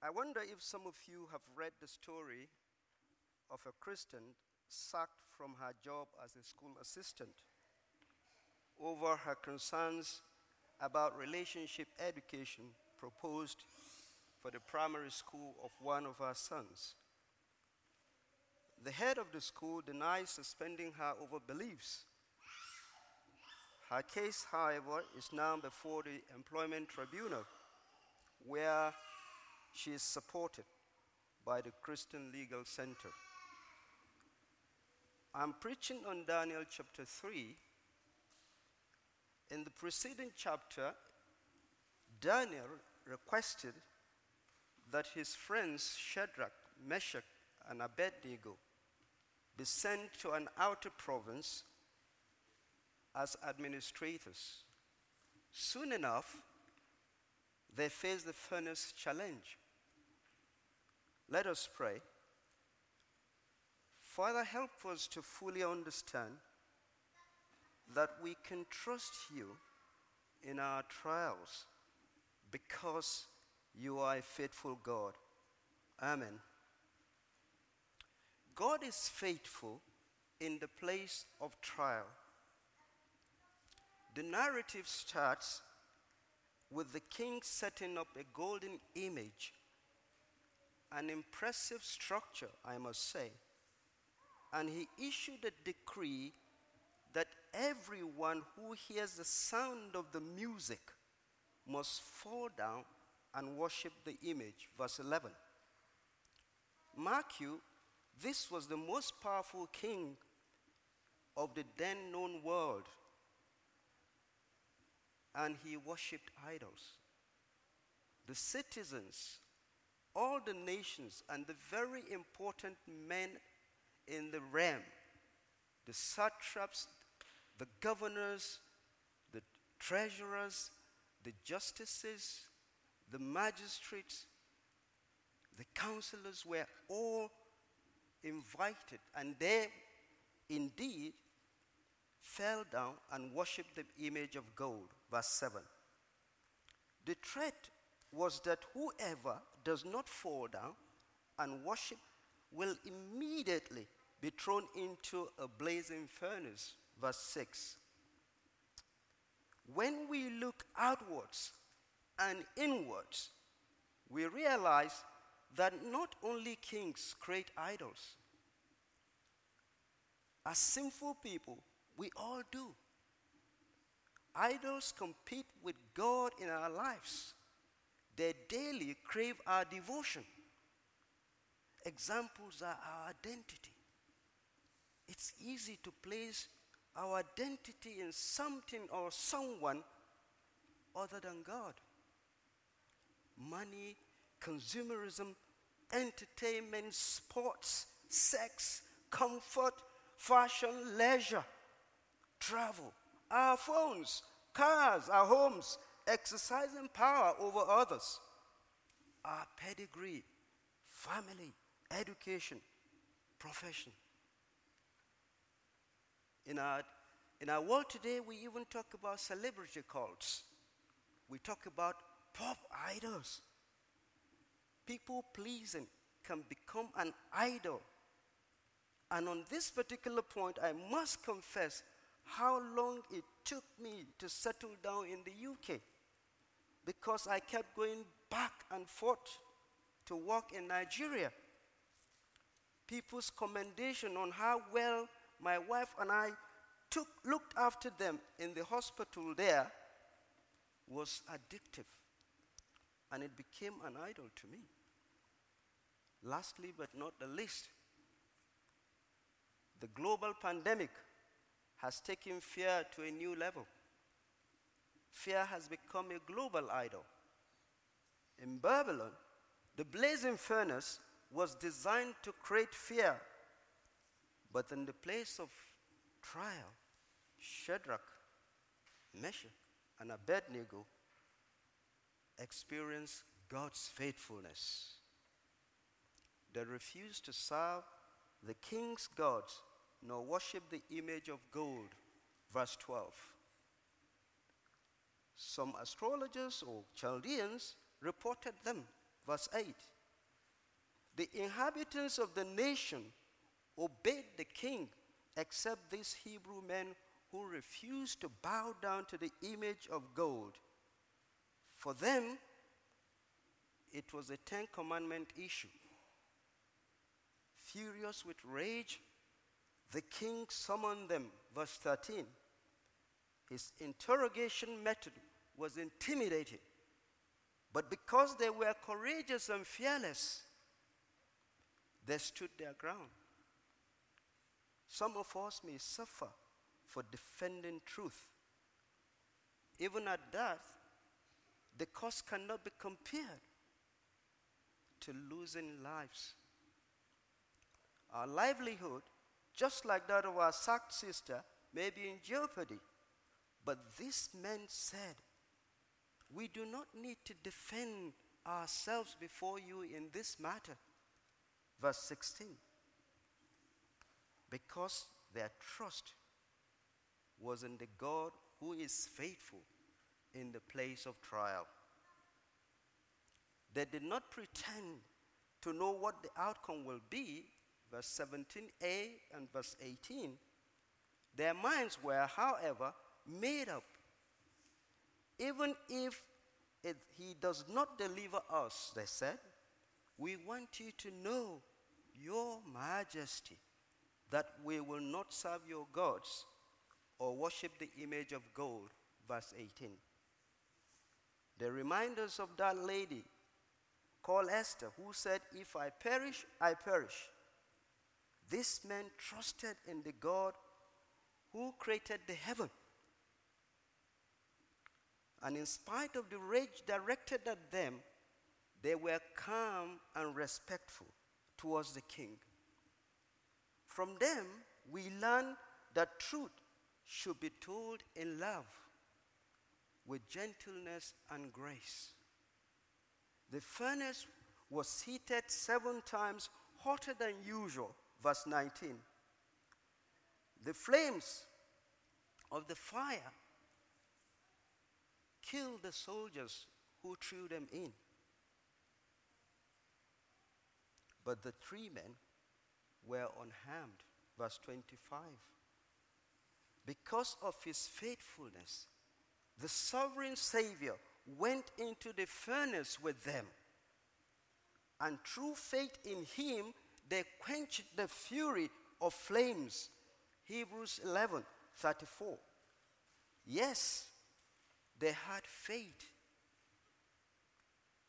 I wonder if some of you have read the story of a Christian sacked from her job as a school assistant over her concerns about relationship education proposed for the primary school of one of our sons. The head of the school denies suspending her over beliefs. Her case, however, is now before the Employment Tribunal, where she is supported by the Christian Legal Center. I'm preaching on Daniel chapter 3. In the preceding chapter, Daniel requested that his friends Shadrach, Meshach, and Abednego be sent to an outer province as administrators. Soon enough, they face the furnace challenge. Let us pray. Father, help us to fully understand that we can trust you in our trials because you are a faithful God. Amen. God is faithful in the place of trial. The narrative starts with the king setting up a golden image, an impressive structure, I must say. And he issued a decree that everyone who hears the sound of the music must fall down and worship the image. Verse 11. Mark you, this was the most powerful king of the then known world, and he worshipped idols. The citizens, all the nations, and the very important men in the realm, the satraps, the governors, the treasurers, the justices, the magistrates, the counselors were all invited, and they indeed fell down and worshiped the image of gold. Verse 7. The threat was that whoever does not fall down and worship will immediately be thrown into a blazing furnace. Verse 6. When we look outwards and inwards, we realize that not only kings create idols. As sinful people, we all do. Idols compete with God in our lives. They daily crave our devotion. Examples are our identity. It's easy to place our identity in something or someone other than God money, consumerism, entertainment, sports, sex, comfort, fashion, leisure, travel, our phones, cars, our homes, exercising power over others, our pedigree, family, education, profession. In our, in our world today, we even talk about celebrity cults. We talk about pop idols. People pleasing can become an idol. And on this particular point, I must confess how long it took me to settle down in the UK because I kept going back and forth to work in Nigeria. People's commendation on how well my wife and I took, looked after them in the hospital there was addictive and it became an idol to me. Lastly, but not the least, the global pandemic has taken fear to a new level. Fear has become a global idol. In Babylon, the blazing furnace was designed to create fear, but in the place of trial, Shadrach, Meshach, and Abednego experience God's faithfulness. They refused to serve the king's gods nor worship the image of gold. Verse 12. Some astrologers or Chaldeans reported them. verse 8. The inhabitants of the nation obeyed the king, except these Hebrew men who refused to bow down to the image of gold. For them, it was a Ten Commandment issue. Furious with rage, the king summoned them. Verse 13. His interrogation method was intimidating. But because they were courageous and fearless, they stood their ground. Some of us may suffer for defending truth. Even at that, the cost cannot be compared to losing lives. Our livelihood, just like that of our sacked sister, may be in jeopardy. But this man said, We do not need to defend ourselves before you in this matter. Verse 16. Because their trust was in the God who is faithful in the place of trial. They did not pretend to know what the outcome will be, verse 17a and verse 18. Their minds were, however, made up. Even if it, he does not deliver us, they said, we want you to know, Your Majesty, that we will not serve your gods or worship the image of gold. Verse 18. The reminders of that lady called Esther who said, If I perish, I perish. This man trusted in the God who created the heaven. And in spite of the rage directed at them, they were calm and respectful towards the king. From them, we learn that truth should be told in love, with gentleness and grace. The furnace was heated seven times hotter than usual, verse 19. The flames of the fire killed the soldiers who threw them in. But the three men were unharmed. Verse 25. Because of his faithfulness, the sovereign Savior went into the furnace with them. And through faith in him, they quenched the fury of flames. Hebrews 11 34. Yes, they had faith.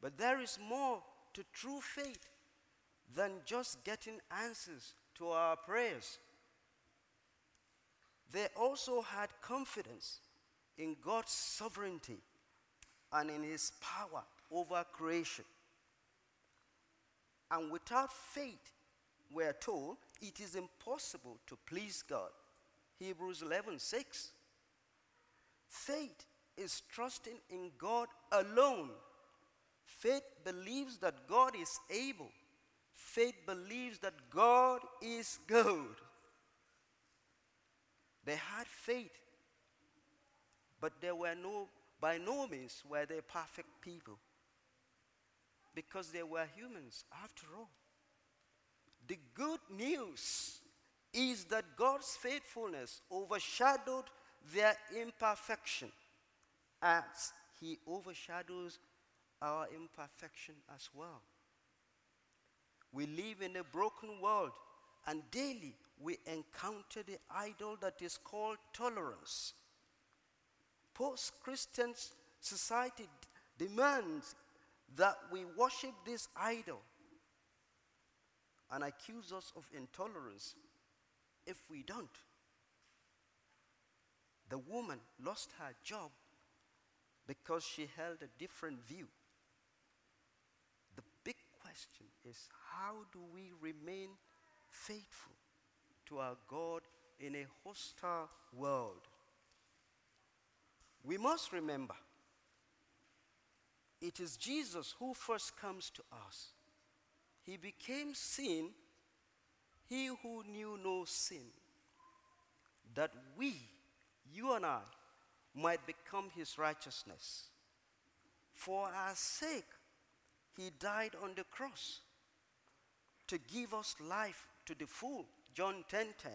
But there is more to true faith than just getting answers to our prayers. They also had confidence in God's sovereignty and in His power over creation. And without faith, we're told it is impossible to please God. Hebrews 11 6. Faith is trusting in God alone. Faith believes that God is able. Faith believes that God is good. They had faith, but they were no, by no means were they perfect people because they were humans after all. The good news is that God's faithfulness overshadowed their imperfection as he overshadows our imperfection as well. We live in a broken world, and daily we encounter the idol that is called tolerance. Post Christian society demands that we worship this idol and accuse us of intolerance if we don't. The woman lost her job because she held a different view. The big question is how do we remain faithful to our God in a hostile world? We must remember it is Jesus who first comes to us. He became sin, he who knew no sin, that we, you and I, might become his righteousness. For our sake, he died on the cross to give us life to the full. John 10:10. 10, 10.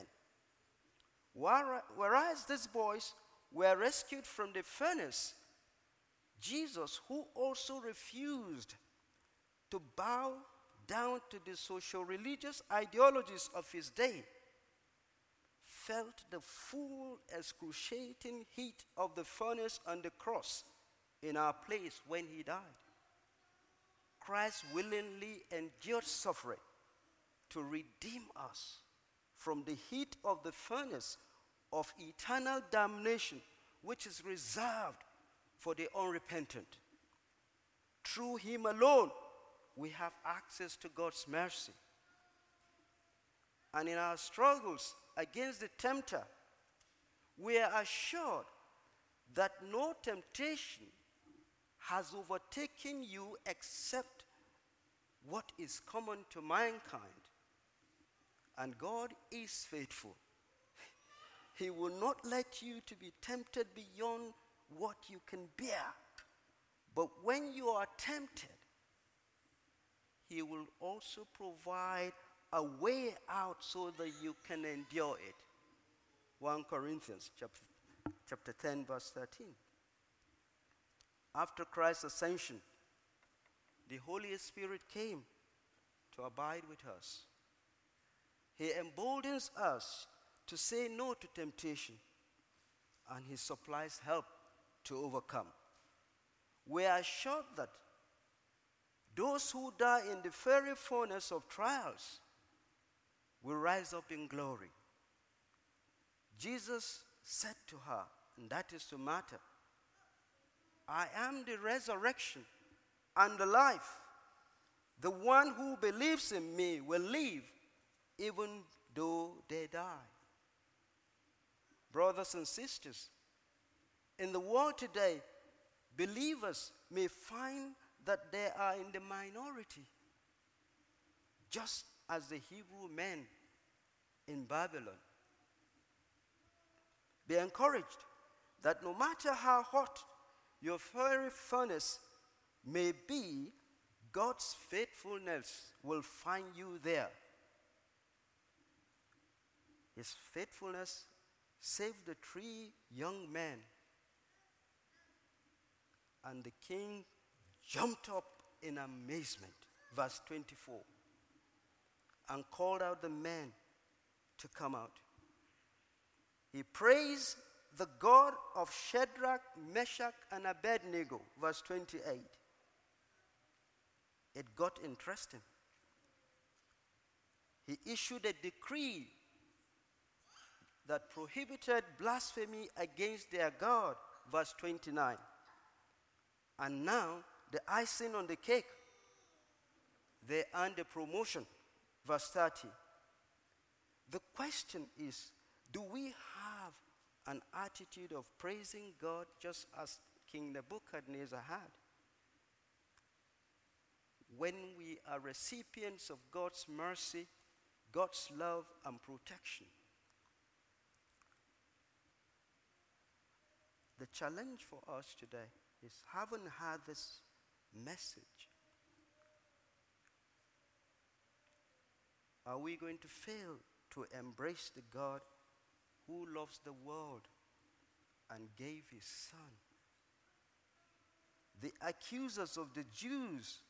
Whereas these boys were rescued from the furnace, Jesus, who also refused to bow down to the social religious ideologies of his day, felt the full excruciating heat of the furnace on the cross in our place when he died. Christ willingly endured suffering to redeem us from the heat of the furnace of eternal damnation, which is reserved for the unrepentant. Through him alone, we have access to God's mercy. And in our struggles against the tempter, we are assured that no temptation has overtaken you except what is common to mankind. And God is faithful. He will not let you to be tempted beyond what you can bear. But when you are tempted, He will also provide a way out so that you can endure it. 1 Corinthians chapter, chapter 10, verse 13. After Christ's ascension, the Holy Spirit came to abide with us. He emboldens us to say no to temptation, and He supplies help to overcome. We are assured that those who die in the very furnace of trials will rise up in glory. Jesus said to her, and that is Martha I am the resurrection and the life. The one who believes in me will live even though they die. Brothers and sisters, in the world today, believers may find that they are in the minority, just as the Hebrew men in Babylon. Be encouraged that no matter how hot your fiery furnace may be, God's faithfulness will find you there. His faithfulness saved the three young men. And the king jumped up in amazement. Verse 24. And called out the men to come out. He praised the God of Shadrach, Meshach, and Abednego. Verse 28. It got interesting. He issued a decree that prohibited blasphemy against their God. Verse 29. And now, the icing on the cake, they earned a promotion. Verse 30. The question is do we have an attitude of praising God just as King Nebuchadnezzar had? When we are recipients of God's mercy, God's love, and protection. The challenge for us today is having had this message. Are we going to fail to embrace the God who loves the world and gave his son? The accusers of the Jews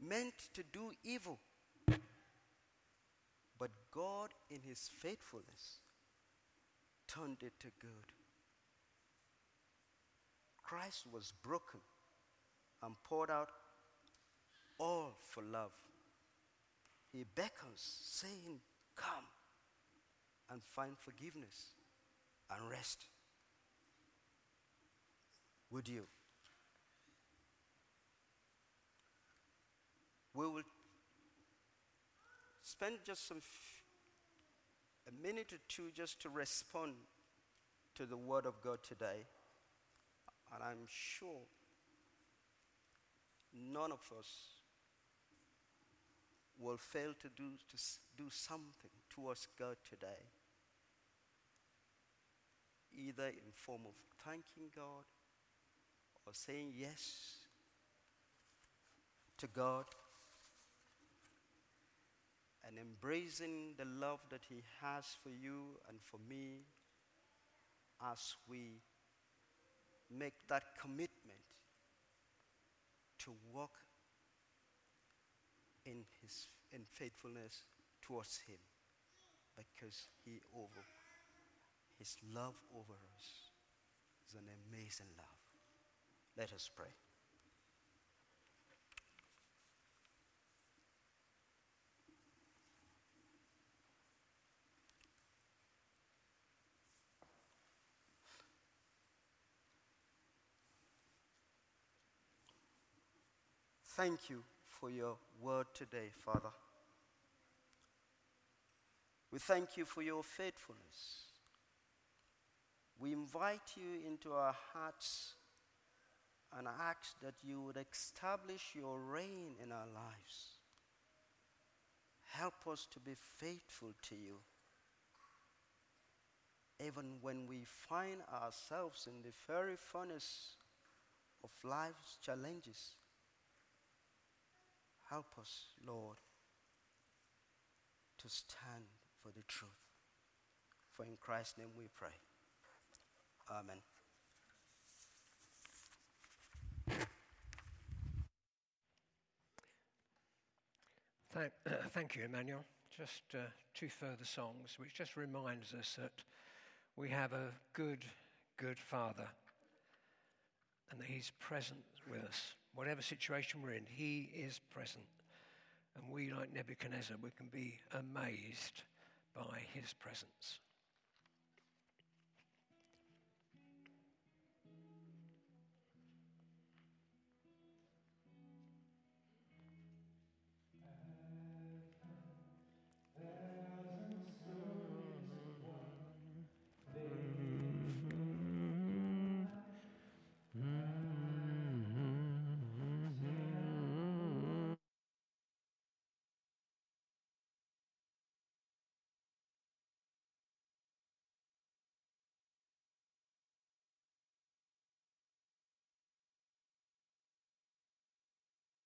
meant to do evil, but God, in his faithfulness, turned it to good. Christ was broken and poured out all for love. He beckons, saying, Come and find forgiveness and rest. Would you? We will spend just some f- a minute or two just to respond to the Word of God today. And I'm sure none of us will fail to do, to do something towards God today, either in form of thanking God or saying yes to God and embracing the love that He has for you and for me as we make that commitment to walk in His in faithfulness towards Him because He over His love over us is an amazing love. Let us pray. Thank you for your word today, Father. We thank you for your faithfulness. We invite you into our hearts and ask that you would establish your reign in our lives. Help us to be faithful to you. Even when we find ourselves in the very furnace of life's challenges, help us, Lord, to stand for the truth. For in Christ's name we pray. Amen. Thank, thank you, Emmanuel. Just uh, two further songs, which just reminds us that we have a good, good Father and that He's present with us. Whatever situation we're in, He is present. And we, like Nebuchadnezzar, we can be amazed by His presence.